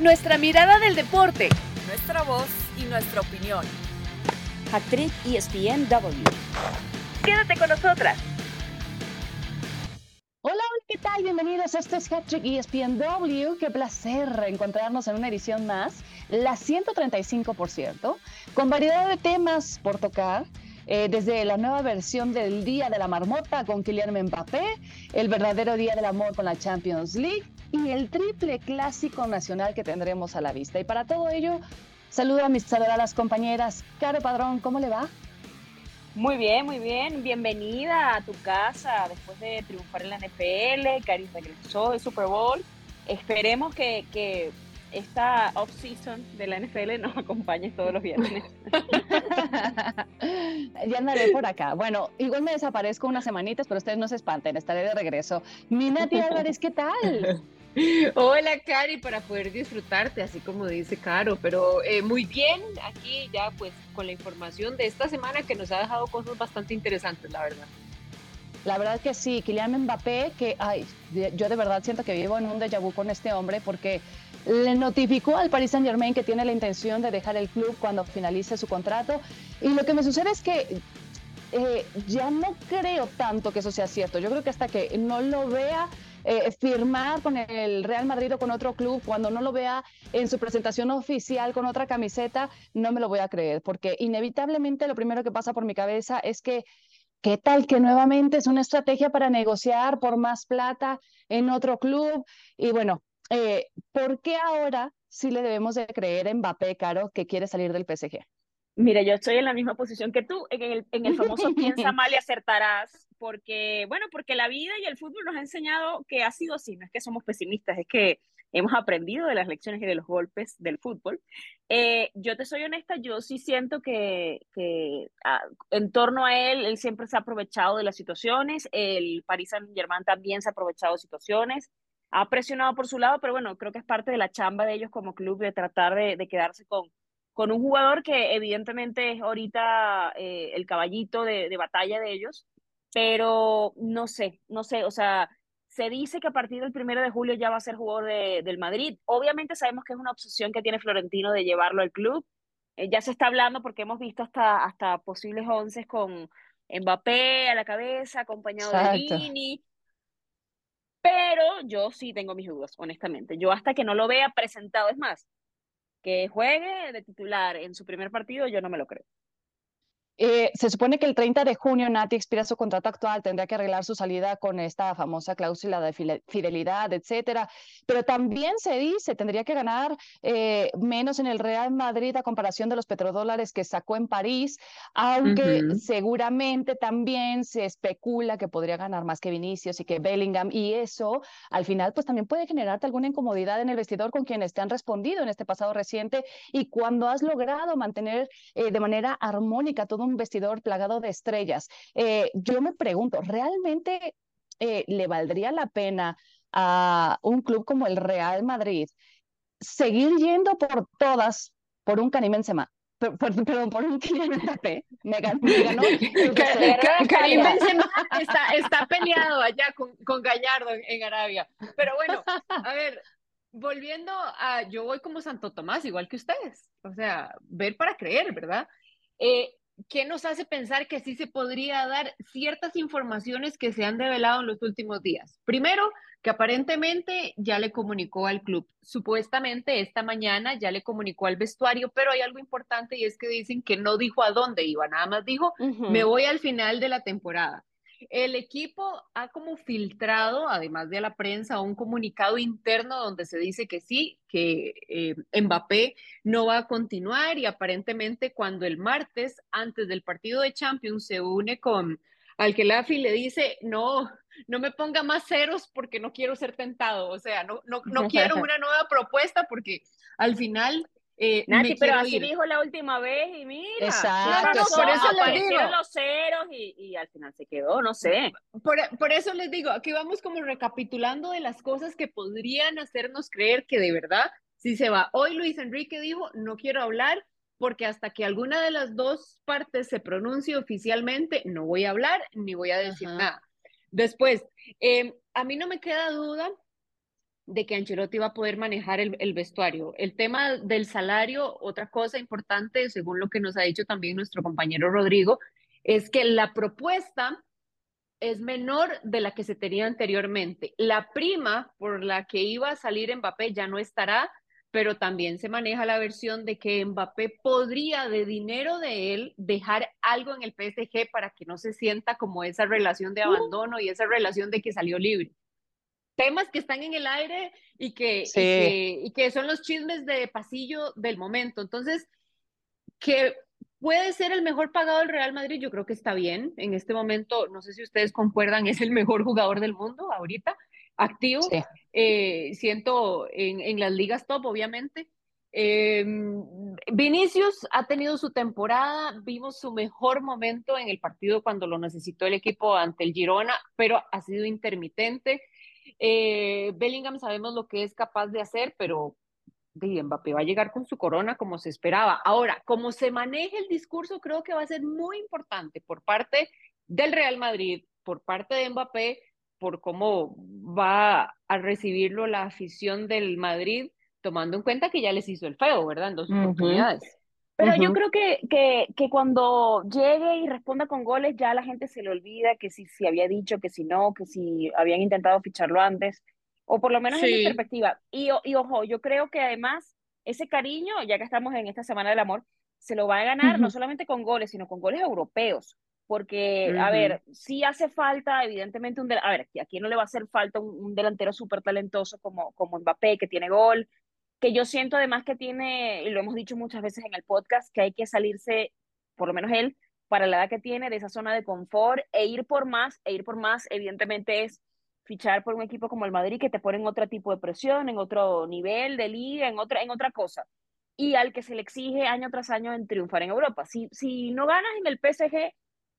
nuestra mirada del deporte, nuestra voz y nuestra opinión. Actriz ESPNW. Quédate con nosotras. Hola, hola, ¿qué tal? Bienvenidos. Esto es Hattrick ESPNW. Qué placer encontrarnos en una edición más, la 135, por cierto, con variedad de temas por tocar. Eh, desde la nueva versión del Día de la Marmota con Kylian Mbappé, el verdadero Día del Amor con la Champions League y el triple clásico nacional que tendremos a la vista. Y para todo ello, saludo a mis adoradas compañeras. Caro Padrón, ¿cómo le va? Muy bien, muy bien. Bienvenida a tu casa después de triunfar en la NFL. Karin regresó de Super Bowl. Esperemos que, que esta off-season de la NFL nos acompañe todos los viernes. ya andaré por acá. Bueno, igual me desaparezco unas semanitas, pero ustedes no se espanten, estaré de regreso. Minati Álvarez, ¿qué tal? Hola, Cari, para poder disfrutarte, así como dice Caro, pero eh, muy bien, aquí ya pues con la información de esta semana que nos ha dejado cosas bastante interesantes, la verdad. La verdad que sí, Kylian Mbappé, que ay, yo de verdad siento que vivo en un déjà vu con este hombre porque le notificó al Paris Saint Germain que tiene la intención de dejar el club cuando finalice su contrato. Y lo que me sucede es que eh, ya no creo tanto que eso sea cierto. Yo creo que hasta que no lo vea eh, firmar con el Real Madrid o con otro club, cuando no lo vea en su presentación oficial con otra camiseta, no me lo voy a creer, porque inevitablemente lo primero que pasa por mi cabeza es que ¿Qué tal que nuevamente es una estrategia para negociar por más plata en otro club? Y bueno, eh, ¿por qué ahora sí le debemos de creer a Mbappé, Caro, que quiere salir del PSG? Mira, yo estoy en la misma posición que tú, en el, en el famoso piensa mal y acertarás, porque, bueno, porque la vida y el fútbol nos ha enseñado que ha sido así, no es que somos pesimistas, es que hemos aprendido de las lecciones y de los golpes del fútbol. Eh, yo te soy honesta, yo sí siento que, que ah, en torno a él, él siempre se ha aprovechado de las situaciones, el Paris Saint-Germain también se ha aprovechado de situaciones, ha presionado por su lado, pero bueno, creo que es parte de la chamba de ellos como club de tratar de, de quedarse con con un jugador que evidentemente es ahorita eh, el caballito de, batalla de ellos, pero no sé, no sé, o sea, se dice que a partir del primero de julio ya va a ser jugador del Madrid. Obviamente sabemos que es una obsesión que tiene Florentino de llevarlo al club. Eh, ya se está hablando porque hemos visto hasta, hasta posibles once con Mbappé a la cabeza, acompañado de Vini. Pero yo sí tengo mis dudas, honestamente. Yo hasta que no lo vea presentado, es más, que juegue de titular en su primer partido, yo no me lo creo. Eh, se supone que el 30 de junio Nati expira su contrato actual, tendría que arreglar su salida con esta famosa cláusula de fidelidad, etcétera. Pero también se dice, tendría que ganar eh, menos en el Real Madrid a comparación de los petrodólares que sacó en París, aunque seguramente también se especula que podría ganar más que Vinicius y que Bellingham, y eso al final pues también puede generarte alguna incomodidad en el vestidor con quienes te han respondido en este pasado reciente y cuando has logrado mantener eh, de manera armónica todo un vestidor plagado de estrellas. Eh, yo me pregunto, ¿realmente eh, le valdría la pena a un club como el Real Madrid seguir yendo por todas por un Karim Benzema? Perdón, por un Kylian Mbappé. Me ganó. Karim Benzema está, está peleado allá con, con Gallardo en, en Arabia. Pero bueno, a ver, volviendo a, yo voy como Santo Tomás, igual que ustedes, o sea, ver para creer, ¿verdad? Eh, ¿qué nos hace pensar que sí se podría dar ciertas informaciones que se han develado en los últimos días? Primero, que aparentemente ya le comunicó al club. Supuestamente esta mañana ya le comunicó al vestuario, pero hay algo importante y es que dicen que no dijo a dónde iba, nada más dijo, me voy al final de la temporada. El equipo ha como filtrado, además de la prensa, un comunicado interno donde se dice que sí, que eh, Mbappé no va a continuar y aparentemente cuando el martes, antes del partido de Champions, se une con Al-Khelafi le dice, no, no me ponga más ceros porque no quiero ser tentado, o sea, no, no, no quiero una nueva propuesta porque al final eh, Nati, pero así dijo la última vez y mira, Exacto, por eso les digo. los ceros y, y, al final se quedó, no sé. Por, por, eso les digo, aquí vamos como recapitulando de las cosas que podrían hacernos creer que de verdad si se va. Hoy Luis Enrique dijo, no quiero hablar porque hasta que alguna de las dos partes se pronuncie oficialmente, no voy a hablar ni voy a decir nada. Después, eh, a mí no me queda duda de que Ancelotti va a poder manejar el, el, vestuario. El tema del salario, otra cosa importante, según lo que nos ha dicho también nuestro compañero Rodrigo, es que la propuesta es menor de la que se tenía anteriormente. La prima por la que iba a salir Mbappé ya no estará, pero también se maneja la versión de que Mbappé podría de dinero de él dejar algo en el PSG para que no se sienta como esa relación de abandono y esa relación de que salió libre. Temas que están en el aire y que, y que, y que son los chismes de pasillo del momento. Entonces, que puede ser el mejor pagado del Real Madrid, yo creo que está bien. En este momento, no sé si ustedes concuerdan, es el mejor jugador del mundo ahorita, activo. Eh, siento en, en, las ligas top, obviamente. Eh, Vinicius ha tenido su temporada, vimos su mejor momento en el partido cuando lo necesitó el equipo ante el Girona, pero ha sido intermitente. Eh, Bellingham sabemos lo que es capaz de hacer, pero de Mbappé va a llegar con su corona como se esperaba. Ahora, como se maneja el discurso, creo que va a ser muy importante por parte del Real Madrid, por parte de Mbappé, por cómo va a recibirlo la afición del Madrid, tomando en cuenta que ya les hizo el feo, ¿verdad? En dos oportunidades. Pero yo creo que, que, que, cuando llegue y responda con goles, ya la gente se le olvida que si, si había dicho, que si no, que si habían intentado ficharlo antes o por lo menos en mi perspectiva. Y, y, ojo, yo creo que además ese cariño, ya que estamos en esta Semana del Amor, se lo va a ganar no solamente con goles, sino con goles europeos. Porque, a ver, sí hace falta, evidentemente, un a ver, a quién no le va a hacer falta un, delantero súper talentoso como, como Mbappé, que tiene gol, que yo siento además que tiene, y lo hemos dicho muchas veces en el podcast, que hay que salirse, por lo menos él, para la edad que tiene, de esa zona de confort e ir por más, e ir por más, evidentemente es fichar por un equipo como el Madrid que te ponen otro tipo de presión, en otro nivel de liga, en otra, en otra cosa. Y al que se le exige año tras año en triunfar en Europa. Si, si no ganas en el PSG,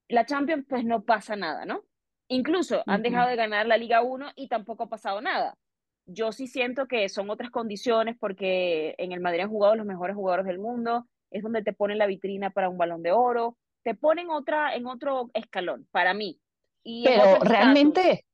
la Champions, pues no pasa nada, ¿no? Incluso han dejado de ganar la Liga 1 y tampoco ha pasado nada. Yo sí siento que son otras condiciones porque en el Madrid han jugado los mejores jugadores del mundo, es donde te ponen la vitrina para un balón de oro, te ponen otra en otro escalón, para mí. Y Pero realmente,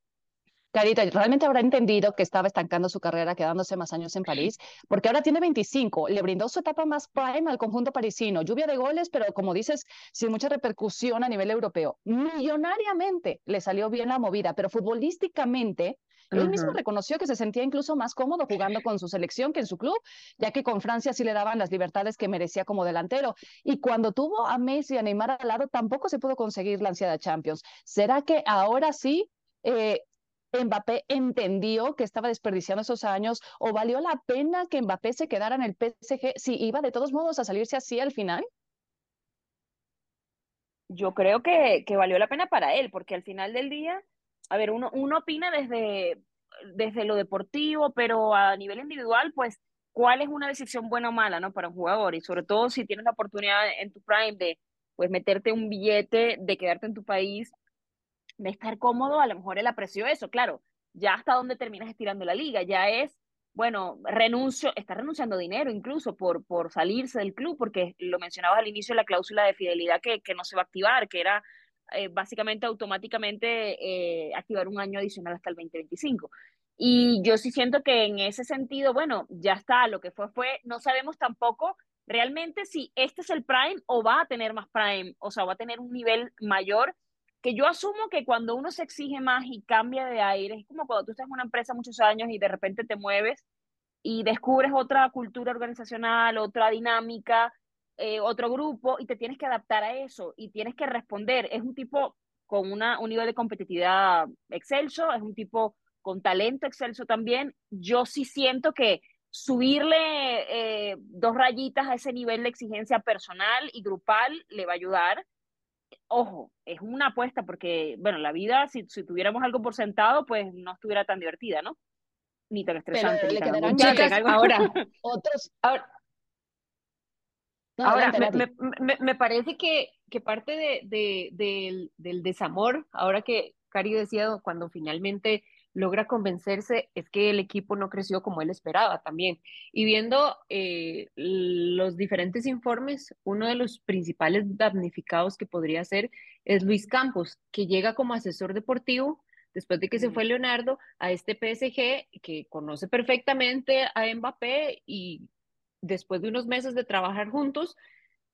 Carita, realmente habrá entendido que estaba estancando su carrera quedándose más años en París, porque ahora tiene 25, le brindó su etapa más prime al conjunto parisino, lluvia de goles, pero como dices, sin mucha repercusión a nivel europeo. Millonariamente le salió bien la movida, pero futbolísticamente él mismo reconoció que se sentía incluso más cómodo jugando con su selección que en su club, ya que con Francia sí le daban las libertades que merecía como delantero. Y cuando tuvo a Messi y a Neymar al lado, tampoco se pudo conseguir la ansiada Champions. ¿Será que ahora sí eh, Mbappé entendió que estaba desperdiciando esos años o valió la pena que Mbappé se quedara en el PSG si iba de todos modos a salirse así al final? Yo creo que, que valió la pena para él, porque al final del día, a ver, uno, uno opina desde, desde lo deportivo, pero a nivel individual, pues, ¿cuál es una decisión buena o mala, no? Para un jugador, y sobre todo si tienes la oportunidad en tu prime de, pues, meterte un billete, de quedarte en tu país de estar cómodo, a lo mejor él apreció eso, claro, ya hasta dónde terminas estirando la liga, ya es, bueno, renuncio, está renunciando dinero incluso por, por salirse del club, porque lo mencionabas al inicio, la cláusula de fidelidad que, que no se va a activar, que era eh, básicamente automáticamente eh, activar un año adicional hasta el 2025. Y yo sí siento que en ese sentido, bueno, ya está, lo que fue fue, no sabemos tampoco realmente si este es el prime o va a tener más prime, o sea, va a tener un nivel mayor que yo asumo que cuando uno se exige más y cambia de aire, es como cuando tú estás en una empresa muchos años y de repente te mueves y descubres otra cultura organizacional, otra dinámica, eh, otro grupo y te tienes que adaptar a eso y tienes que responder. Es un tipo con una, un nivel de competitividad excelso, es un tipo con talento excelso también. Yo sí siento que subirle eh, dos rayitas a ese nivel de exigencia personal y grupal le va a ayudar ojo, es una apuesta porque, bueno, la vida, si, si tuviéramos algo por sentado, pues no estuviera tan divertida, ¿no? Ni tan estresante. ni tan ahora, otros, ahora, ahora me, me, me, parece que, que parte de, de, del, del desamor, ahora que Cari decía, cuando finalmente logra convencerse es que el equipo no creció como él esperaba también. Y viendo eh, los diferentes informes, uno de los principales damnificados que podría ser es Luis Campos, que llega como asesor deportivo después de que se fue Leonardo a este PSG que conoce perfectamente a Mbappé y después de unos meses de trabajar juntos,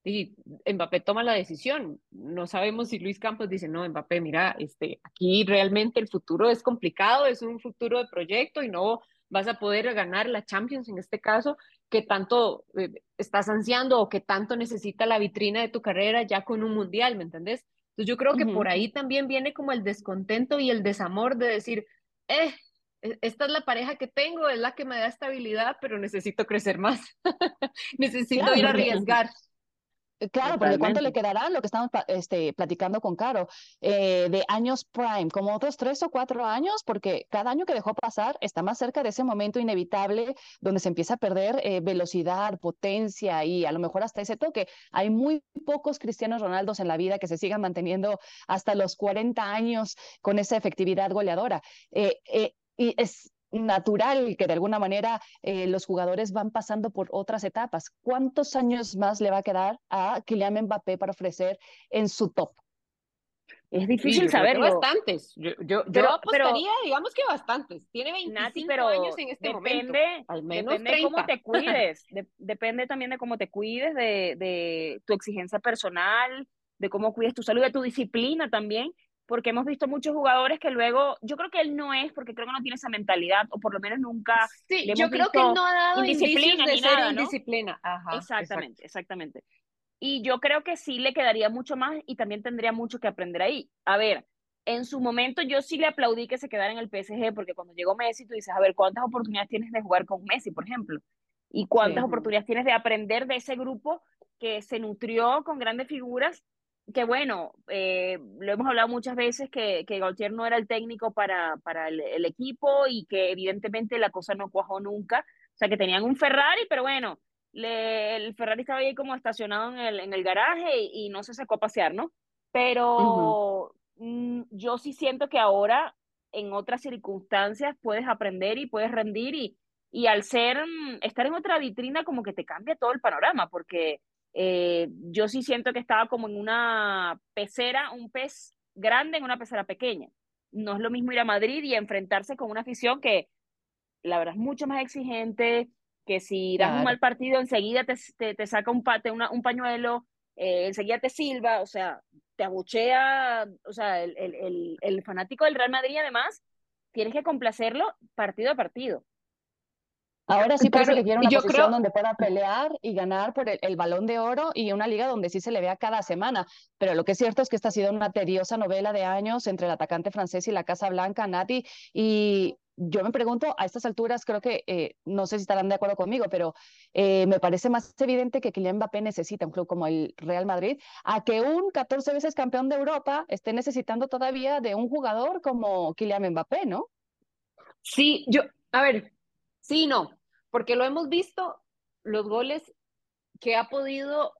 y Mbappé toma la decisión. No sabemos si Luis Campos dice, no, Mbappé, mira, este, aquí realmente el futuro es complicado, es un futuro de proyecto y no vas a poder ganar la Champions en este caso, que tanto eh, estás ansiando o que tanto necesita la vitrina de tu carrera ya con un mundial, ¿me entendés? Entonces yo creo que por ahí también viene como el descontento y el desamor de decir, eh, e, esta es la pareja que tengo, es la que me da estabilidad, pero necesito crecer más, necesito ir a arriesgar. Claro, porque ¿cuánto le quedará lo que estamos este, platicando con Caro? Eh, de años prime, como otros tres o cuatro años, porque cada año que dejó pasar está más cerca de ese momento inevitable donde se empieza a perder eh, velocidad, potencia y a lo mejor hasta ese toque. Hay muy pocos Cristianos Ronaldos en la vida que se sigan manteniendo hasta los 40 años con esa efectividad goleadora. y es natural que de alguna manera eh, los jugadores van pasando por otras etapas. ¿Cuántos años más le va a quedar a Kylian Mbappé para ofrecer en su top? Es difícil saberlo. Bastantes. Yo, yo, yo apostaría, digamos que bastantes. Tiene 25 pero años en este depende, momento. Al menos depende de cómo te cuides. depende también de cómo te cuides, de, de tu exigencia personal, de cómo cuides tu salud, de tu disciplina también porque hemos visto muchos jugadores que luego, yo creo que él no es, porque creo que no tiene esa mentalidad, o por lo menos nunca. Sí, yo creo que él no ha dado indicios de ser indisciplina. Ajá, exactamente, exactamente. Y yo creo que sí le quedaría mucho más y también tendría mucho que aprender ahí. A ver, en su momento yo sí le aplaudí que se quedara en el PSG, porque cuando llegó Messi, tú dices, a ver, ¿cuántas oportunidades tienes de jugar con Messi, por ejemplo? ¿Y cuántas oportunidades tienes de aprender de ese grupo que se nutrió con grandes figuras que bueno, eh, lo hemos hablado muchas veces que, que Gautier no era el técnico para, para el, equipo y que evidentemente la cosa no cuajó nunca. O sea, que tenían un Ferrari, pero bueno, le, el Ferrari estaba ahí como estacionado en el, en el garaje y, no se sacó a pasear, ¿no? Pero mm, yo sí siento que ahora, en otras circunstancias, puedes aprender y puedes rendir y, y al ser, mm, estar en otra vitrina como que te cambia todo el panorama, porque eh, yo sí siento que estaba como en una pecera, un pez grande en una pecera pequeña. No es lo mismo ir a Madrid y enfrentarse con una afición que la verdad es mucho más exigente, que si das un mal partido enseguida te, te, saca un, pate, un pañuelo, eh, enseguida te silba, o sea, te abuchea, o sea, el, el, el fanático del Real Madrid además, tienes que complacerlo partido a partido. Ahora sí parece que quiere una posición donde pueda pelear y ganar por el, balón de oro y una liga donde sí se le vea cada semana. Pero lo que es cierto es que esta ha sido una tediosa novela de años entre el atacante francés y la Casa Blanca, Nati. Y yo me pregunto, a estas alturas creo que, eh, no sé si estarán de acuerdo conmigo, pero eh, me parece más evidente que Kylian Mbappé necesita un club como el Real Madrid a que un 14 veces campeón de Europa esté necesitando todavía de un jugador como Kylian Mbappé, ¿no? Sí, yo, a ver, Sí, no, porque lo hemos visto, los goles que ha podido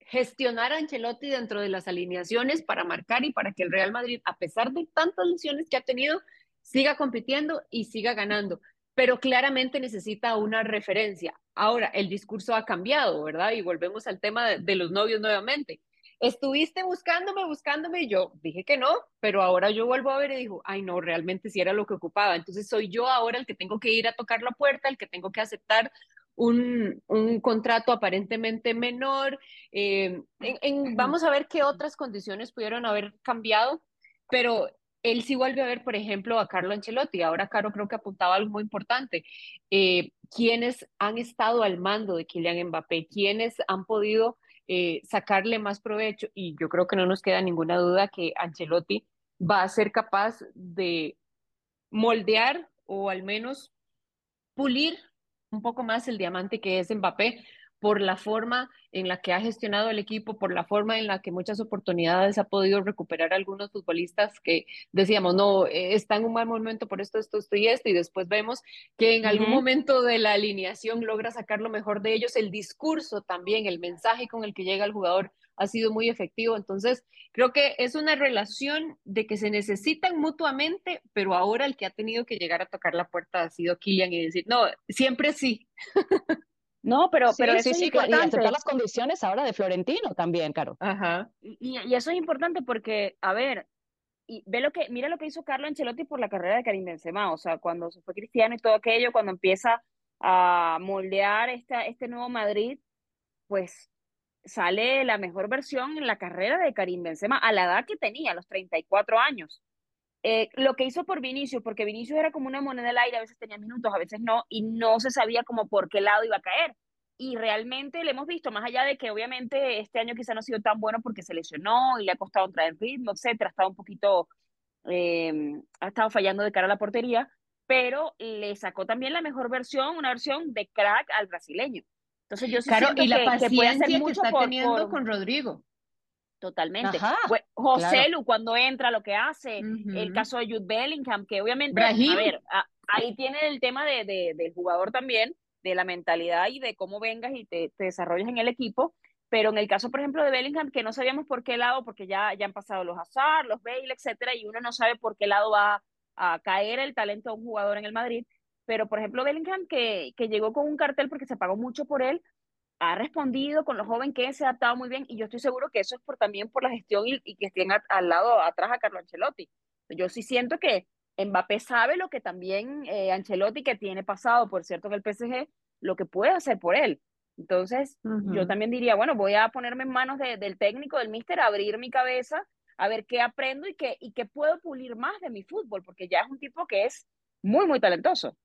gestionar Ancelotti dentro de las alineaciones para marcar y para que el Real Madrid, a pesar de tantas lesiones que ha tenido, siga compitiendo y siga ganando. Pero claramente necesita una referencia. Ahora, el discurso ha cambiado, ¿verdad? Y volvemos al tema de los novios nuevamente estuviste buscándome, buscándome, y yo dije que no, pero ahora yo vuelvo a ver y digo, ay no, realmente sí era lo que ocupaba. Entonces soy yo ahora el que tengo que ir a tocar la puerta, el que tengo que aceptar un, un contrato aparentemente menor. Eh, vamos a ver qué otras condiciones pudieron haber cambiado, pero él sí vuelve a ver, por ejemplo, a Carlo Ancelotti. Ahora Caro creo que apuntaba algo muy importante. Eh, quienes han estado al mando de Kylian Mbappé, quienes han podido eh, sacarle más provecho y yo creo que no nos queda ninguna duda que Ancelotti va a ser capaz de moldear o al menos pulir un poco más el diamante que es Mbappé por la forma en la que ha gestionado el equipo, por la forma en la que muchas oportunidades ha podido recuperar algunos futbolistas que decíamos, no, eh, está en un mal momento por esto, esto, esto y esto, y después vemos que en algún momento de la alineación logra sacar lo mejor de ellos, el discurso también, el mensaje con el que llega el jugador ha sido muy efectivo, entonces creo que es una relación de que se necesitan mutuamente, pero ahora el que ha tenido que llegar a tocar la puerta ha sido Kylian y decir, no, siempre sí. No, pero, pero eso es importante. Y aceptar las condiciones ahora de Florentino también, Caro. Ajá. Y, y, eso es importante porque, a ver, y ve lo que, mira lo que hizo Carlo Ancelotti por la carrera de Karim Benzema, o sea, cuando se fue Cristiano y todo aquello, cuando empieza a moldear esta, este nuevo Madrid, pues sale la mejor versión en la carrera de Karim Benzema a la edad que tenía, a los 34 años. Eh, lo que hizo por Vinicius, porque Vinicius era como una moneda del aire, a veces tenía minutos, a veces no, y no se sabía como por qué lado iba a caer. Y realmente le hemos visto, más allá de que obviamente este año quizá no ha sido tan bueno porque se lesionó y le ha costado traer ritmo, etcétera, ha estado un poquito, eh, ha estado fallando de cara a la portería, pero le sacó también la mejor versión, una versión de crack al brasileño. Entonces yo sí claro, y la que, paciencia que, puede hacer que mucho está por, teniendo por... con Rodrigo. Totalmente. Ajá, José claro. Lu cuando entra, lo que hace, el caso de Jude Bellingham, que obviamente, Brahim. a ver, a- ahí tiene el tema de, de- del jugador también, de la mentalidad y de cómo vengas y te, te desarrollas en el equipo, pero en el caso, por ejemplo, de Bellingham, que no sabíamos por qué lado, porque ya, ya han pasado los Hazard, los Bale, etcétera, y uno no sabe por qué lado va a caer el talento de un jugador en el Madrid, pero por ejemplo, Bellingham, que, que llegó con un cartel porque se pagó mucho por él, ha respondido con lo joven que es, se ha adaptado muy bien y yo estoy seguro que eso es por, también por la gestión y, y que estén a- al lado atrás a Carlo Ancelotti. Yo sí siento que Mbappé sabe lo que también eh, Ancelotti, que tiene pasado, por cierto, en el PSG, lo que puede hacer por él. Entonces, yo también diría, bueno, voy a ponerme en manos de- del técnico, del míster, a abrir mi cabeza, a ver qué aprendo y qué, y qué puedo pulir más de mi fútbol, porque ya es un tipo que es muy, muy talentoso.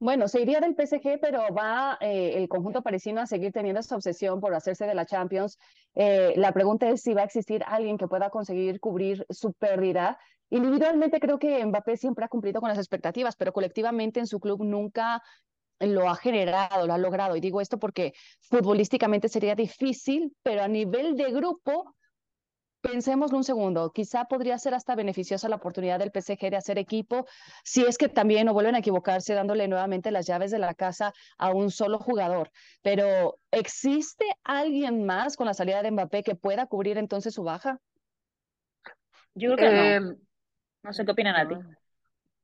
Bueno, se iría del PSG, pero va eh, el conjunto parisino a seguir teniendo esa obsesión por hacerse de la Champions. Eh, la pregunta es si va a existir alguien que pueda conseguir cubrir su pérdida. Individualmente creo que Mbappé siempre ha cumplido con las expectativas, pero colectivamente en su club nunca lo ha generado, lo ha logrado. Y digo esto porque futbolísticamente sería difícil, pero a nivel de grupo Pensémoslo un segundo, quizá podría ser hasta beneficiosa la oportunidad del PSG de hacer equipo, si es que también no vuelven a equivocarse dándole nuevamente las llaves de la casa a un solo jugador. Pero ¿existe alguien más con la salida de Mbappé que pueda cubrir entonces su baja? Yo creo que no. Em, No sé qué opinan a ti. no.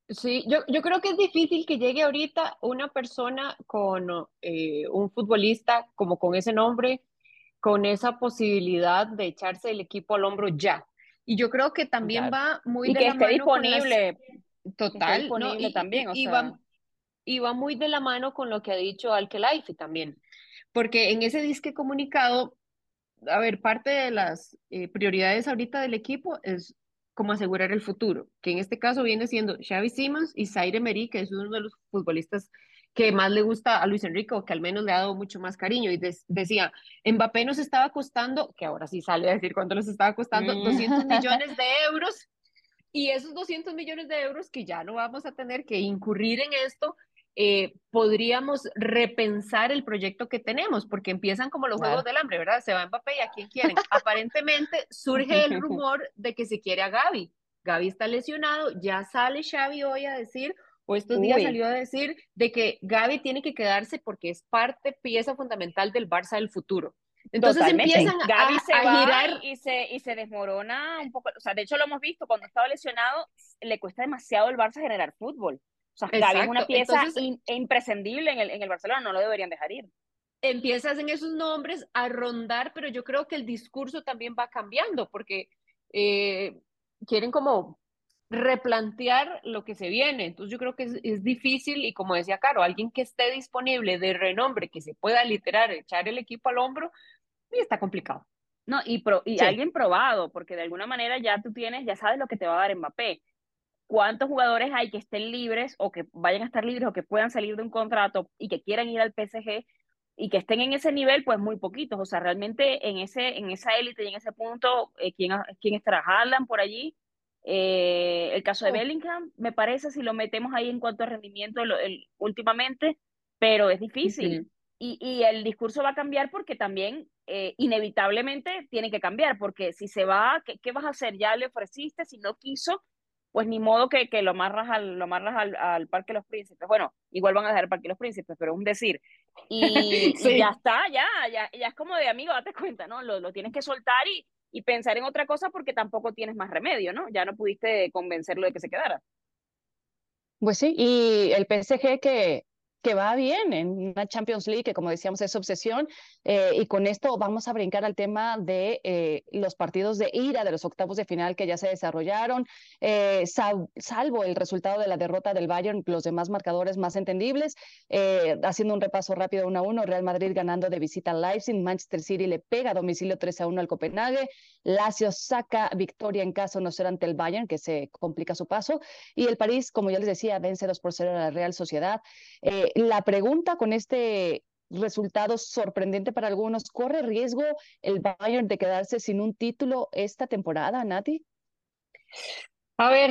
Sí, yo, yo creo que es difícil que llegue ahorita una persona con eh, un futbolista como con ese nombre, con esa posibilidad de echarse el equipo al hombro ya. Y yo creo que también Claro. va muy Y de que la esté mano con las- disponible. Total, ¿no? disponible Y, también, o y sea. va, y va muy de la mano con lo que ha dicho Al-Khelaifi también, porque en ese disque comunicado, a ver, parte de las eh, prioridades ahorita del equipo es como asegurar el futuro, que en este caso viene siendo Xavi Simons y Zaire Emery, que es uno de los futbolistas que más le gusta a Luis Enrique, o que al menos le ha dado mucho más cariño, y des- decía, Mbappé nos estaba costando, que ahora sí sale a decir cuánto nos estaba costando, Mm. 200 millones de euros, y esos 200 millones de euros que ya no vamos a tener que incurrir en esto, eh, podríamos repensar el proyecto que tenemos, porque empiezan como los Claro. juegos del hambre, ¿verdad? Se va Mbappé y a quién quieren. Aparentemente surge el rumor de que se quiere a Gaby. Gaby está lesionado, ya sale Xavi hoy a decir, o estos días Uy. salió a decir, de que Gaby tiene que quedarse porque es parte, pieza fundamental del Barça del futuro. Entonces Totalmente. empiezan a, Gaby se a girar y se, y se desmorona un poco. O sea, de hecho lo hemos visto, cuando estaba lesionado, le cuesta demasiado al Barça generar fútbol. O sea, Gaby es una pieza entonces- in- imprescindible en el, en el Barcelona, no lo deberían dejar ir. empiezas en esos nombres a rondar, pero yo creo que el discurso también va cambiando porque eh, quieren como replantear lo que se viene. Entonces yo creo que es, es difícil y como decía Caro, alguien que esté disponible de renombre, que se pueda literar, echar el equipo al hombro, y está complicado. No, y, pro- y Sí. alguien probado, porque de alguna manera ya tú tienes, ya sabes lo que te va a dar Mbappé. ¿Cuántos jugadores hay que estén libres o que vayan a estar libres o que puedan salir de un contrato y que quieran ir al PSG y que estén en ese nivel? Pues muy poquitos. O sea, realmente en, ese, en esa élite y en ese punto, eh, ¿quién, quién estará? Haaland por allí. Eh, el caso de. Bellingham, me parece, si lo metemos ahí en cuanto a rendimiento lo- el- últimamente, pero es difícil. Y, y el discurso va a cambiar porque también eh, inevitablemente tiene que cambiar, porque si se va, ¿qué, qué vas a hacer? Ya le ofreciste, si no quiso, pues ni modo que, que lo amarras, al, lo amarras al, al Parque de los Príncipes. Bueno, igual van a dejar el Parque de los Príncipes, pero es un decir. Y, ya está, ya, ya, ya es como de amigo, date cuenta, ¿no? Lo, lo tienes que soltar y, y pensar en otra cosa porque tampoco tienes más remedio, ¿no? Ya no pudiste convencerlo de que se quedara. Pues sí, y el PSG que, que va bien en una Champions League, que como decíamos es obsesión. Eh, y con esto vamos a brincar al tema de eh, los partidos de ira de los octavos de final que ya se desarrollaron. Eh, salvo el resultado de la derrota del Bayern, los demás marcadores más entendibles. haciendo un repaso rápido uno a uno, Real Madrid ganando de visita al Leipzig, Manchester City le pega a domicilio 3 a 1 al Copenhague, Lazio saca victoria en caso no ser ante el Bayern, que se complica su paso, y el París, como ya les decía, vence 2 por 0 a la Real Sociedad. Eh, la pregunta con este resultado sorprendente para algunos, ¿corre riesgo el Bayern de quedarse sin un título esta temporada, Nati? A ver,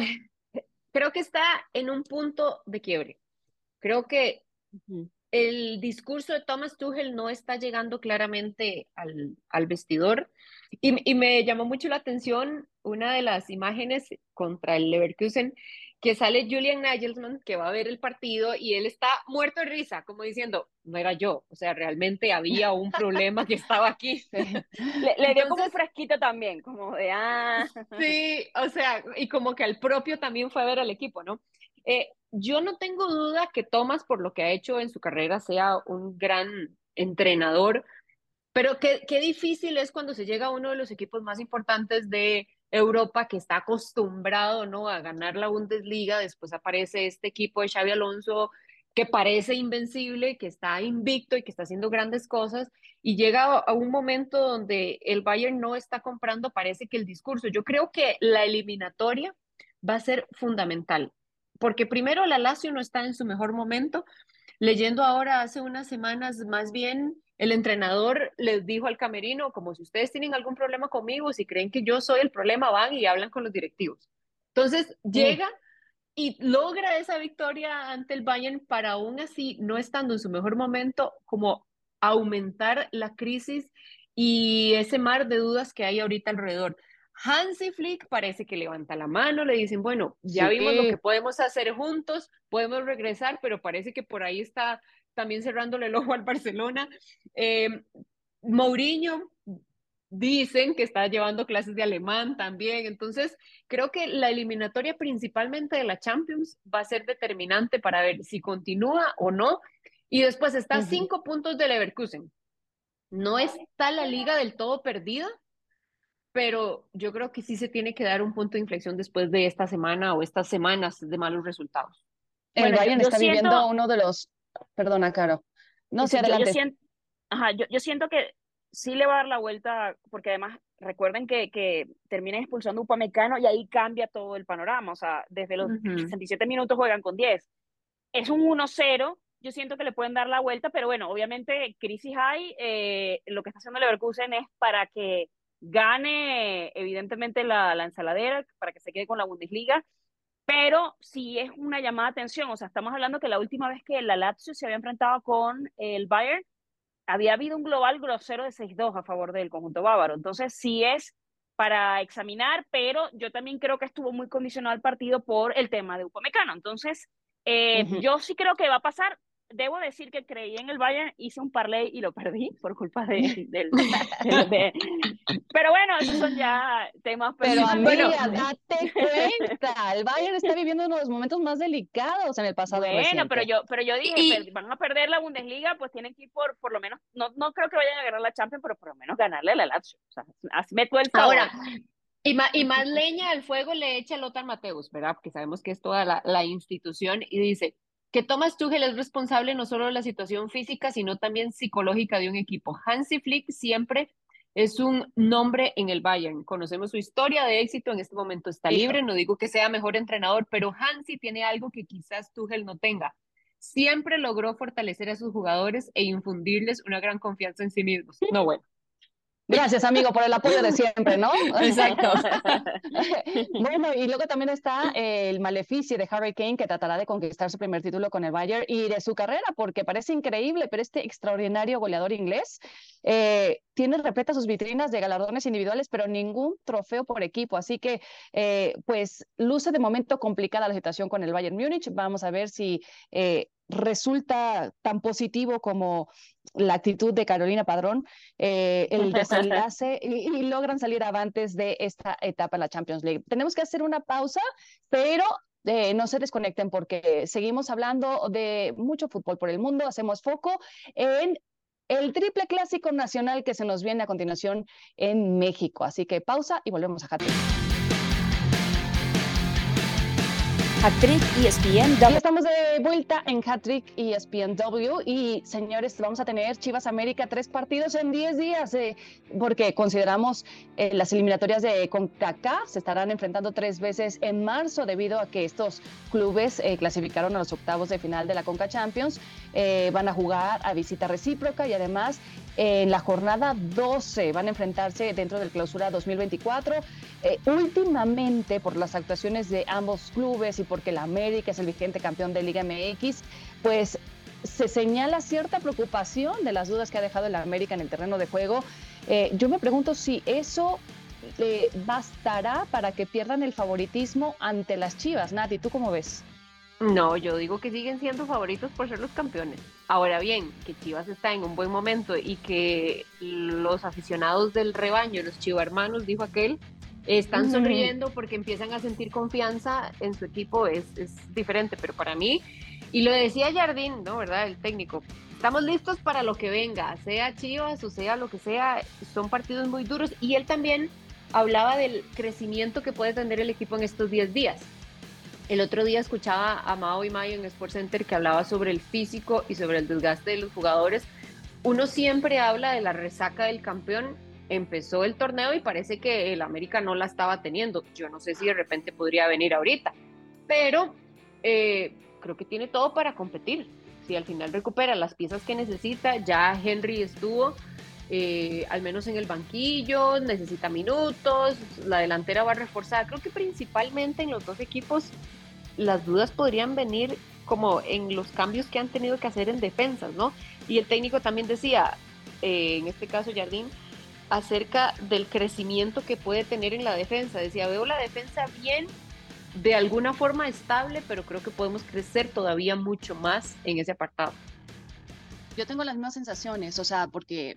creo que está en un punto de quiebre. Creo que el discurso de Thomas Tuchel no está llegando claramente al, al vestidor y, y, me llamó mucho la atención una de las imágenes contra el Leverkusen que sale Julian Nagelsmann, que va a ver el partido, y él está muerto de risa, como diciendo, no era yo, o sea, realmente había un problema que estaba aquí. Le, dio como un fresquito también, como de, ah. Sí, o sea, y como que el propio también fue a ver al equipo, ¿no? Eh, yo no tengo duda que Thomas, por lo que ha hecho en su carrera, sea un gran entrenador, pero qué, qué difícil es cuando se llega a uno de los equipos más importantes de Europa que está acostumbrado ¿no? a ganar la Bundesliga, después aparece este equipo de Xavi Alonso que parece invencible, que está invicto y que está haciendo grandes cosas, y llega a un momento donde el Bayern no está comprando, parece que el discurso, yo creo que la eliminatoria va a ser fundamental, porque primero la Lazio no está en su mejor momento, leyendo ahora hace unas semanas más bien el entrenador les dijo al camerino, como si ustedes tienen algún problema conmigo, si creen que yo soy el problema, van y hablan con los directivos. Entonces mm. llega y logra esa victoria ante el Bayern para aún así, no estando en su mejor momento, como aumentar la crisis y ese mar de dudas que hay ahorita alrededor. Hansi Flick parece que levanta la mano, le dicen, bueno, ya vimos lo que podemos hacer juntos, podemos regresar, pero parece que por ahí está también cerrándole el ojo al Barcelona. Eh, Mourinho dicen que está llevando clases de alemán también. Entonces, creo que la eliminatoria principalmente de la Champions va a ser determinante para ver si continúa o no. Y después está cinco puntos de Leverkusen. No está la liga del todo perdida, pero yo creo que sí se tiene que dar un punto de inflexión después de esta semana o estas semanas de malos resultados. El Bayern está viviendo uno de los Perdona, Caro. No, sé, adelante. Yo, siento, ajá, yo, siento que sí le va a dar la vuelta, porque además recuerden que, que termina expulsando un Upamecano y ahí cambia todo el panorama. O sea, desde los 67 minutos juegan con 10. Es un 1-0. Yo siento que le pueden dar la vuelta, pero bueno, obviamente crisis hay. Eh, lo que está haciendo Leverkusen es para que gane, evidentemente, la, la ensaladera, para que se quede con la Bundesliga pero sí es una llamada de atención, o sea, estamos hablando que la última vez que la Lazio se había enfrentado con el Bayern, había habido un global grosero de 6-2 a favor del conjunto bávaro, entonces sí es para examinar, pero yo también creo que estuvo muy condicionado el partido por el tema de Upamecano, entonces eh, yo sí creo que va a pasar, debo decir que creí en el Bayern, hice un parlay y lo perdí por culpa de, del... pero bueno, esos son ya temas Pero amiga, date cuenta, el Bayern está viviendo uno de los momentos más delicados en el pasado Bueno, pero yo, pero yo dije, van a perder la Bundesliga, pues tienen que ir por, por lo menos, no, no creo que vayan a ganar la Champions, pero por lo menos ganarle a la Lazio. O sea, así me el Ahora, y más, y más leña al fuego le echa Lothar Mateus, ¿verdad? Porque sabemos que es toda la, la institución y dice, que Thomas Tuchel es responsable no solo de la situación física, sino también psicológica de un equipo. Hansi Flick siempre es un nombre en el Bayern. Conocemos su historia de éxito, en este momento está libre, no digo que sea mejor entrenador, pero Hansi tiene algo que quizás Tuchel no tenga. Siempre logró fortalecer a sus jugadores e infundirles una gran confianza en sí mismos. No, bueno, Gracias, amigo, por el apoyo de siempre, ¿no? Exacto. bueno, y luego también está el maleficio de Harry Kane, que tratará de conquistar su primer título con el Bayern y de su carrera, porque parece increíble, pero este extraordinario goleador inglés eh, tiene repletas sus vitrinas de galardones individuales, pero ningún trofeo por equipo. Así que, eh, pues, luce de momento complicada la situación con el Bayern Múnich. Vamos a ver si eh, resulta tan positivo como la actitud de Carolina Padrón, eh, el desenlace y, logran salir avantes de esta etapa en la Champions League. Tenemos que hacer una pausa, pero eh, no se desconecten porque seguimos hablando de mucho fútbol por el mundo. Hacemos foco en el triple clásico nacional que se nos viene a continuación en México. Así que pausa y volvemos a Hattrick. Hattrick ESPN Ya estamos de vuelta en Hattrick ESPNW y señores, vamos a tener Chivas América tres partidos en 10 días eh, porque consideramos eh, las eliminatorias de CONCACAF se estarán enfrentando tres veces en marzo debido a que estos clubes eh, clasificaron a los octavos de final de la CONCA Champions, van a jugar a visita recíproca y además en la jornada 12 van a enfrentarse dentro del clausura 2024. Eh, últimamente, por las actuaciones de ambos clubes y porque la América es el vigente campeón de Liga MX, pues se señala cierta preocupación de las dudas que ha dejado el América en el terreno de juego. Eh, yo me pregunto si eso eh, bastará para que pierdan el favoritismo ante las Chivas. Nati, ¿tú cómo ves? No, yo digo que siguen siendo favoritos por ser los campeones. Ahora bien, que Chivas está en un buen momento y que los aficionados del rebaño, los chivarmanos, dijo aquel, están sonriendo porque empiezan a sentir confianza en su equipo, es, es diferente. Pero para mí, y lo decía Jardín, ¿no? ¿Verdad? El técnico, estamos listos para lo que venga, sea Chivas o sea lo que sea, son partidos muy duros. Y él también hablaba del crecimiento que puede tener el equipo en estos 10 días el otro día escuchaba a Mao y Mayo en Sports Center que hablaba sobre el físico y sobre el desgaste de los jugadores. Uno siempre habla de la resaca del campeón. Empezó el torneo y parece que el América no la estaba teniendo. Yo no sé si de repente podría venir ahorita, pero eh, creo que tiene todo para competir. Si al final recupera las piezas que necesita, ya Henry estuvo. Eh, al menos en el banquillo, necesita minutos, la delantera va a reforzar. Creo que principalmente en los dos equipos las dudas podrían venir como en los cambios que han tenido que hacer en defensas, ¿no? Y el técnico también decía, eh, en este caso Jardín, acerca del crecimiento que puede tener en la defensa. Decía, veo la defensa bien, de alguna forma estable, pero creo que podemos crecer todavía mucho más en ese apartado. Yo tengo las mismas sensaciones, o sea, porque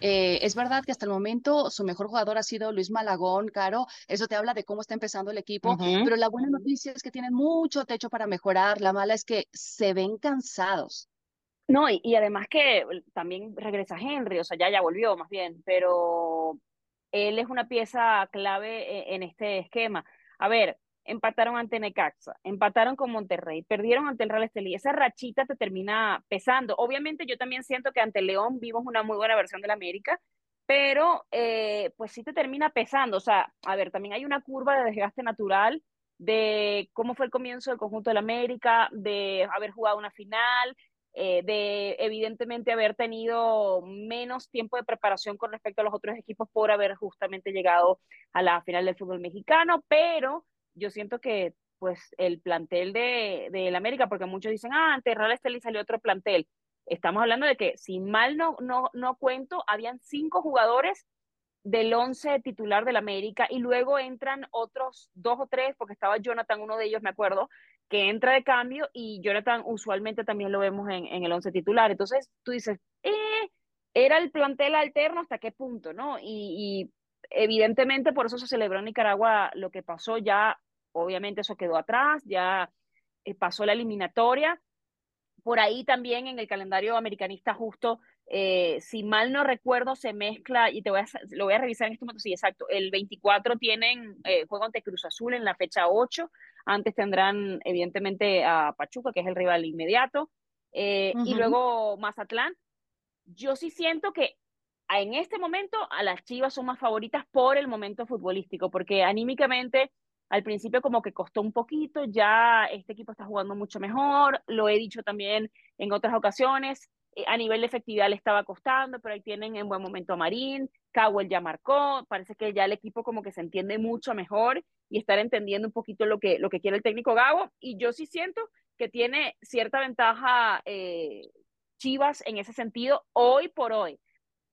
eh, es verdad que hasta el momento su mejor jugador ha sido Luis Malagón, Caro. Eso te habla de cómo está empezando el equipo. Pero la buena noticia es que tienen mucho techo para mejorar. La mala es que se ven cansados. No, y, además que también regresa Henry, o sea, ya ya volvió más bien, pero él es una pieza clave e, en este esquema. A ver, empataron ante Necaxa, empataron con Monterrey, perdieron ante el Real Estelí. Esa rachita te termina pesando. Obviamente yo también siento que ante León vimos una muy buena versión del América, pero eh, pues sí te termina pesando. O sea, a ver, también hay una curva de desgaste natural de cómo fue el comienzo del conjunto del América, de haber jugado una final, eh, de evidentemente haber tenido menos tiempo de preparación con respecto a los otros equipos por haber justamente llegado a la final del fútbol mexicano, pero yo siento que pues el plantel de, de América, porque muchos dicen, ah, ante Real Estelí salió otro plantel. Estamos hablando de que, si mal no, no, no cuento, habían cinco jugadores del once titular del América y luego entran otros dos o tres, porque estaba Jonathan, uno de ellos, me acuerdo, que entra de cambio y Jonathan usualmente también lo vemos en, en el once titular. Entonces tú dices, eh, era el plantel alterno hasta qué punto, ¿no? Y, y evidentemente por eso se celebró en Nicaragua lo que pasó ya obviamente eso quedó atrás, ya eh, pasó la eliminatoria. Por ahí también en el calendario americanista justo, eh, si mal no recuerdo, se mezcla, y te voy a, lo voy a revisar en este momento, sí, exacto, el 24 tienen eh, juego ante Cruz Azul en la fecha 8, antes tendrán evidentemente a Pachuca, que es el rival inmediato, y luego Mazatlán. Yo sí siento que en este momento a las Chivas son más favoritas por el momento futbolístico, porque anímicamente al principio como que costó un poquito, ya este equipo está jugando mucho mejor, lo he dicho también en otras ocasiones, eh, a nivel de efectividad le estaba costando, pero ahí tienen en buen momento a Marín, Cowell ya marcó, parece que ya el equipo como que se entiende mucho mejor y estar entendiendo un poquito lo que, lo que quiere el técnico Gabo, y yo sí siento que tiene cierta ventaja eh, Chivas en ese sentido hoy por hoy.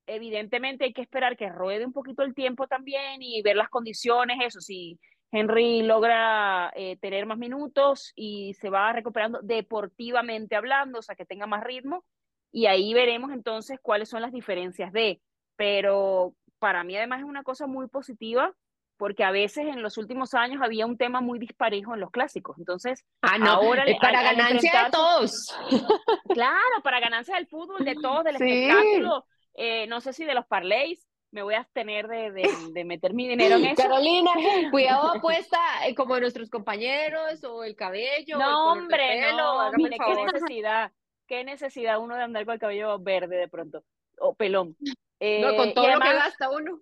Evidentemente hay que esperar que ruede un poquito el tiempo también y ver las condiciones, eso sí, Henry logra eh, tener más minutos y se va recuperando deportivamente hablando, o sea, que tenga más ritmo. Y ahí veremos entonces cuáles son las diferencias de. Pero para mí además es una cosa muy positiva porque a veces en los últimos años había un tema muy disparejo en los clásicos. Entonces, ah, no, ahora eh, para ganancia de todos. Claro, para ganancia del fútbol, de todos, del espectáculo, eh, no sé si de los parlays, me voy a abstener de, de, meter mi dinero en eso. Carolina, cuidado apuesta eh, como nuestros compañeros o el cabello. No, hombre, no, mire, qué necesidad, qué necesidad uno de andar con el cabello verde de pronto, o pelón. no, con todo lo que gasta uno.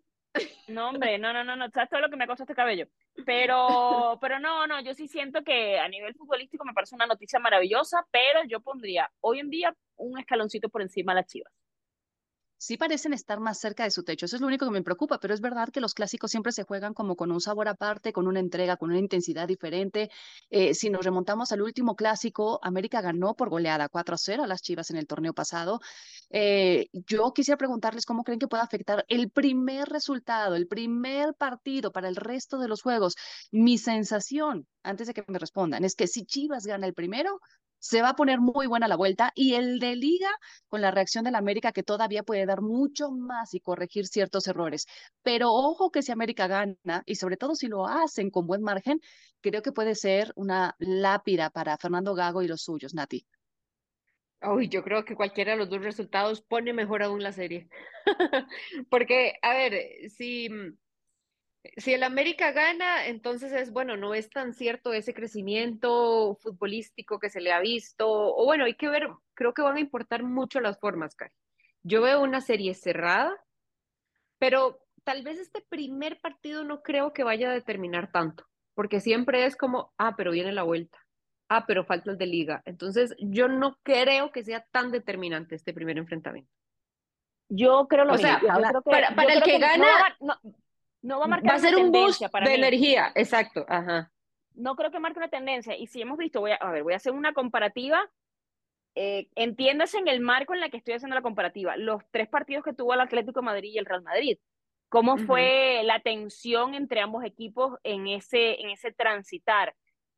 No, hombre, no, no, no, no, sabes todo lo que me costó este cabello. Pero, pero no, no, yo sí siento que a nivel futbolístico me parece una noticia maravillosa, pero yo pondría hoy en día un escaloncito por encima de las chivas sí parecen estar más cerca de su techo. Eso es lo único que me preocupa, pero es verdad que los clásicos siempre se juegan como con un sabor aparte, con una entrega, con una intensidad diferente. Eh, si nos remontamos al último clásico, América ganó por goleada 4 a 0 a las Chivas en el torneo pasado. Eh, yo quisiera preguntarles cómo creen que puede afectar el primer resultado, el primer partido para el resto de los juegos. Mi sensación, antes de que me respondan, es que si Chivas gana el primero, se va a poner muy buena la vuelta y el de liga con la reacción del América que todavía puede dar mucho más y corregir ciertos errores. Pero ojo que si América gana y sobre todo si lo hacen con buen margen, creo que puede ser una lápida para Fernando Gago y los suyos, Nati. Uy, yo creo que cualquiera de los dos resultados pone mejor aún la serie. Porque, a ver, si si el América gana, entonces es bueno, no es tan cierto ese crecimiento futbolístico que se le ha visto, o bueno, hay que ver, creo que van a importar mucho las formas, Cari. Yo veo una serie cerrada, pero tal vez este primer partido no creo que vaya a determinar tanto, porque siempre es como, ah, pero viene la vuelta, ah, pero falta el de liga. Entonces, yo no creo que sea tan determinante este primer enfrentamiento. Yo creo lo o sea, para, el que, gana, no va a marcar ser un boost de energía, exacto, ajá. No creo que marque una tendencia. Y si hemos visto, voy a, a ver, voy a hacer una comparativa. Eh, entiéndase en el marco en la que estoy haciendo la comparativa. Los tres partidos que tuvo el Atlético de Madrid y el Real Madrid. ¿Cómo fue la tensión entre ambos equipos en ese, en ese transitar?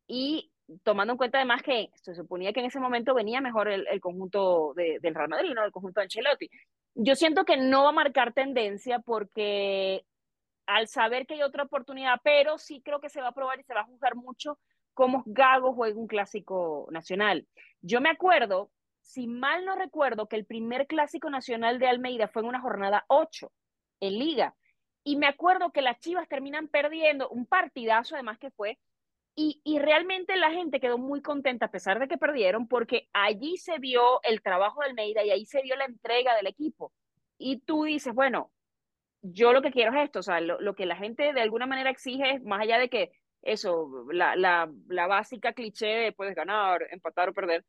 Y tomando en cuenta además que se suponía que en ese momento venía mejor el, el conjunto de, del Real Madrid, no el conjunto de Ancelotti. Yo siento que no va a marcar tendencia porque al saber que hay otra oportunidad, pero sí creo que se va a probar y se va a juzgar mucho cómo Gago juega un clásico nacional. Yo me acuerdo, si mal no recuerdo, que el primer clásico nacional de Almeida fue en una jornada 8 en liga. Y me acuerdo que las Chivas terminan perdiendo un partidazo además que fue. Y, y realmente la gente quedó muy contenta a pesar de que perdieron porque allí se vio el trabajo de Almeida y ahí se vio la entrega del equipo. Y tú dices, bueno, yo lo que quiero es esto, o sea, lo, que la gente de alguna manera exige más allá de que eso, la, la, la básica cliché de puedes ganar, empatar o perder,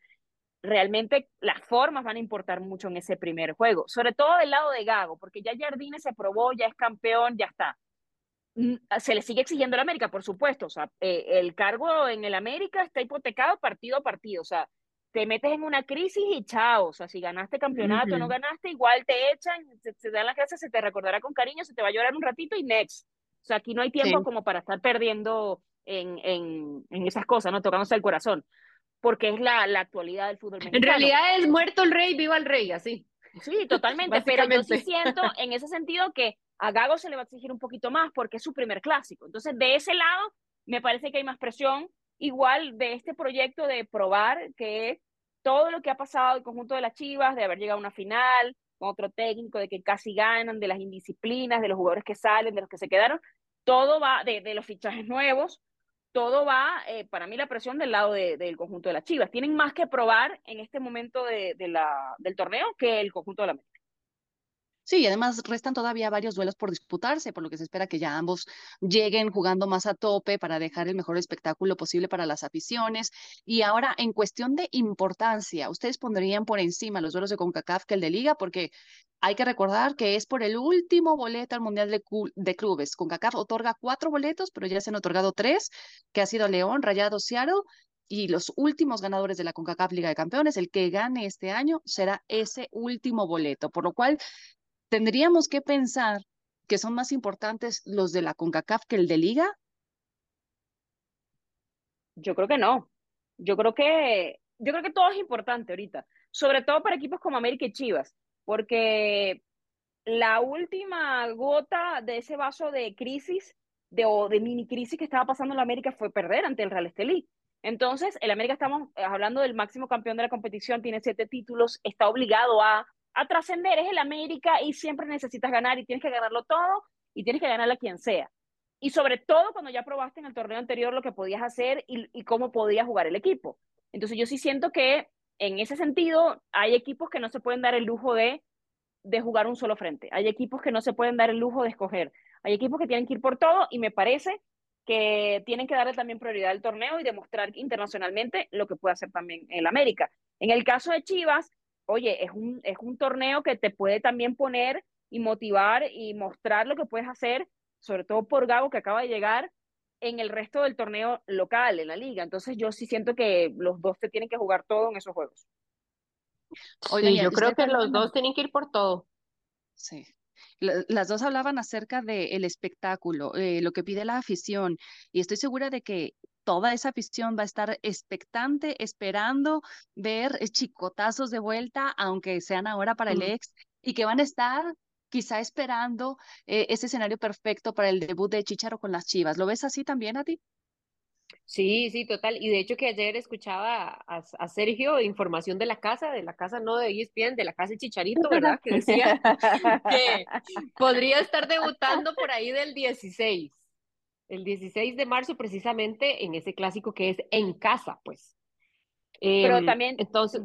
realmente las formas van a importar mucho en ese primer juego, sobre todo del lado de Gago, porque ya Jardine se probó, ya es campeón, ya está. Mm, se le sigue exigiendo al América, por supuesto, o sea, eh, el cargo en el América está hipotecado partido a partido, o sea, te metes en una crisis y chao, o sea, si ganaste campeonato o no ganaste, igual te echan, se, dan las gracias, se te recordará con cariño, se te va a llorar un ratito y next. O sea, aquí no hay tiempo como para estar perdiendo en, en, en, esas cosas, ¿no? Tocándose el corazón, porque es la, la actualidad del fútbol mexicano. En realidad es muerto el rey, viva el rey, así. Sí, totalmente, pero yo sí siento en ese sentido que a Gago se le va a exigir un poquito más porque es su primer clásico. Entonces, de ese lado, me parece que hay más presión, igual de este proyecto de probar que es todo lo que ha pasado el conjunto de las Chivas, de haber llegado a una final, con otro técnico, de que casi ganan, de las indisciplinas, de los jugadores que salen, de los que se quedaron, todo va, de, los fichajes nuevos, todo va, eh, para mí, la presión del lado del conjunto de las Chivas. Tienen más que probar en este momento del torneo que el conjunto de la América. Sí, y además restan todavía varios duelos por disputarse, por lo que se espera que ya ambos lleguen jugando más a tope para dejar el mejor espectáculo posible para las aficiones. Y ahora, en cuestión de importancia, ¿ustedes pondrían por encima los duelos de CONCACAF que el de Liga? Porque hay que recordar que es por el último boleto al Mundial de, Clubes. CONCACAF otorga cuatro boletos, pero ya se han otorgado tres, que ha sido León, Rayado, Seattle y los últimos ganadores de la CONCACAF Liga de Campeones, el que gane este año será ese último boleto, por lo cual ¿Tendríamos que pensar que son más importantes los de la CONCACAF que el de Liga? Yo creo que no. Yo creo que, yo creo que todo es importante ahorita, sobre todo para equipos como América y Chivas, porque la última gota de ese vaso de crisis de, o de mini crisis que estaba pasando en la América fue perder ante el Real Estelí. Entonces, el América estamos eh, hablando del máximo campeón de la competición, tiene siete títulos, está obligado a, a trascender, es el América y siempre necesitas ganar y tienes que ganarlo todo y tienes que ganarle a quien sea. Y sobre todo cuando ya probaste en el torneo anterior lo que podías hacer y, cómo podía jugar el equipo. Entonces yo sí siento que en ese sentido hay equipos que no se pueden dar el lujo de, de jugar un solo frente. Hay equipos que no se pueden dar el lujo de escoger. Hay equipos que tienen que ir por todo y me parece que tienen que darle también prioridad al torneo y demostrar internacionalmente lo que puede hacer también el América. En el caso de Chivas, oye, es un, es un torneo que te puede también poner y motivar y mostrar lo que puedes hacer, sobre todo por Gago que acaba de llegar en el resto del torneo local, en la liga. Entonces yo sí siento que los dos te tienen que jugar todo en esos juegos. Oye, yo creo que los dos tienen que ir por todo. Sí. Las dos hablaban acerca del espectáculo, eh, lo que pide la afición, y estoy segura de que toda esa afición va a estar expectante, esperando ver chicotazos de vuelta, aunque sean ahora para el ex, y que van a estar quizá esperando eh, ese escenario perfecto para el debut de Chicharo con las Chivas. ¿Lo ves así también a ti? Sí, sí, total. Y de hecho que ayer escuchaba a, Sergio información de la casa, de la casa no de ESPN, de la casa de Chicharito, ¿verdad? Que decía que podría estar debutando por ahí del 16, el 16 de marzo precisamente en ese clásico que es en casa, pues. Pero em, también, entonces,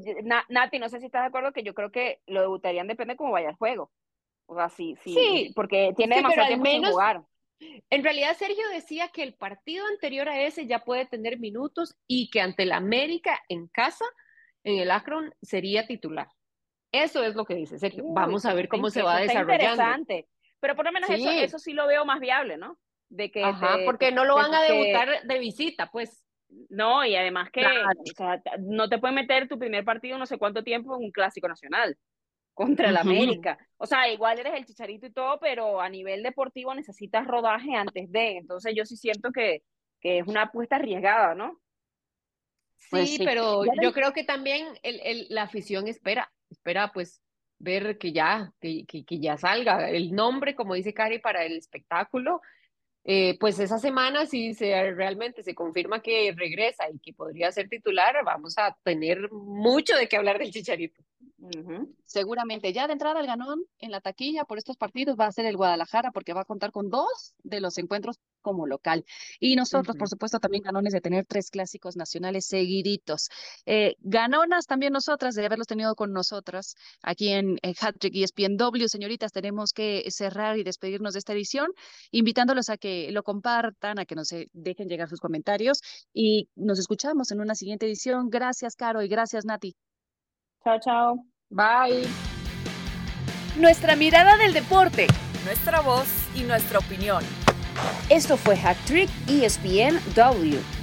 Nati, no sé si estás de acuerdo que yo creo que lo debutarían depende cómo vaya el juego. O sea, sí, sí, porque tiene demasiado tiempo sin jugar. En realidad, Sergio decía que el partido anterior a ese ya puede tener minutos y que ante el América en casa, en el Akron, sería titular. Eso es lo que dice Sergio. Vamos a ver cómo se va desarrollando. Interesante. Pero por lo menos eso, eso sí lo veo más viable, ¿no? De que Ajá, porque no lo van a debutar de visita, pues. No, y además que o sea, no te pueden meter tu primer partido no sé cuánto tiempo en un clásico nacional contra el América. O sea, igual eres el chicharito y todo, pero a nivel deportivo necesitas rodaje antes de. Entonces yo sí siento que, que es una apuesta arriesgada, ¿no? Pues sí, pero yo creo que también el, el, la afición espera, espera pues ver que ya, que, que, que, ya salga el nombre, como dice Cari, para el espectáculo. Eh, pues esa semana, si se, realmente se confirma que regresa y que podría ser titular, vamos a tener mucho de qué hablar del Chicharito. Seguramente. Ya de entrada el ganón en la taquilla por estos partidos va a ser el Guadalajara porque va a contar con dos de los encuentros como local. Y nosotros, por supuesto, también ganones de tener tres clásicos nacionales seguiditos. Eh, ganonas también nosotras de haberlos tenido con nosotras aquí en, en Hattrick y ESPNW. Señoritas, tenemos que cerrar y despedirnos de esta edición, invitándolos a que lo compartan, a que nos eh, dejen llegar sus comentarios y nos escuchamos en una siguiente edición. Gracias, Caro, y gracias, Nati. Chao, chao. Bye. Nuestra mirada del deporte, nuestra voz y nuestra opinión. Esto fue Hack Trick ESPN W.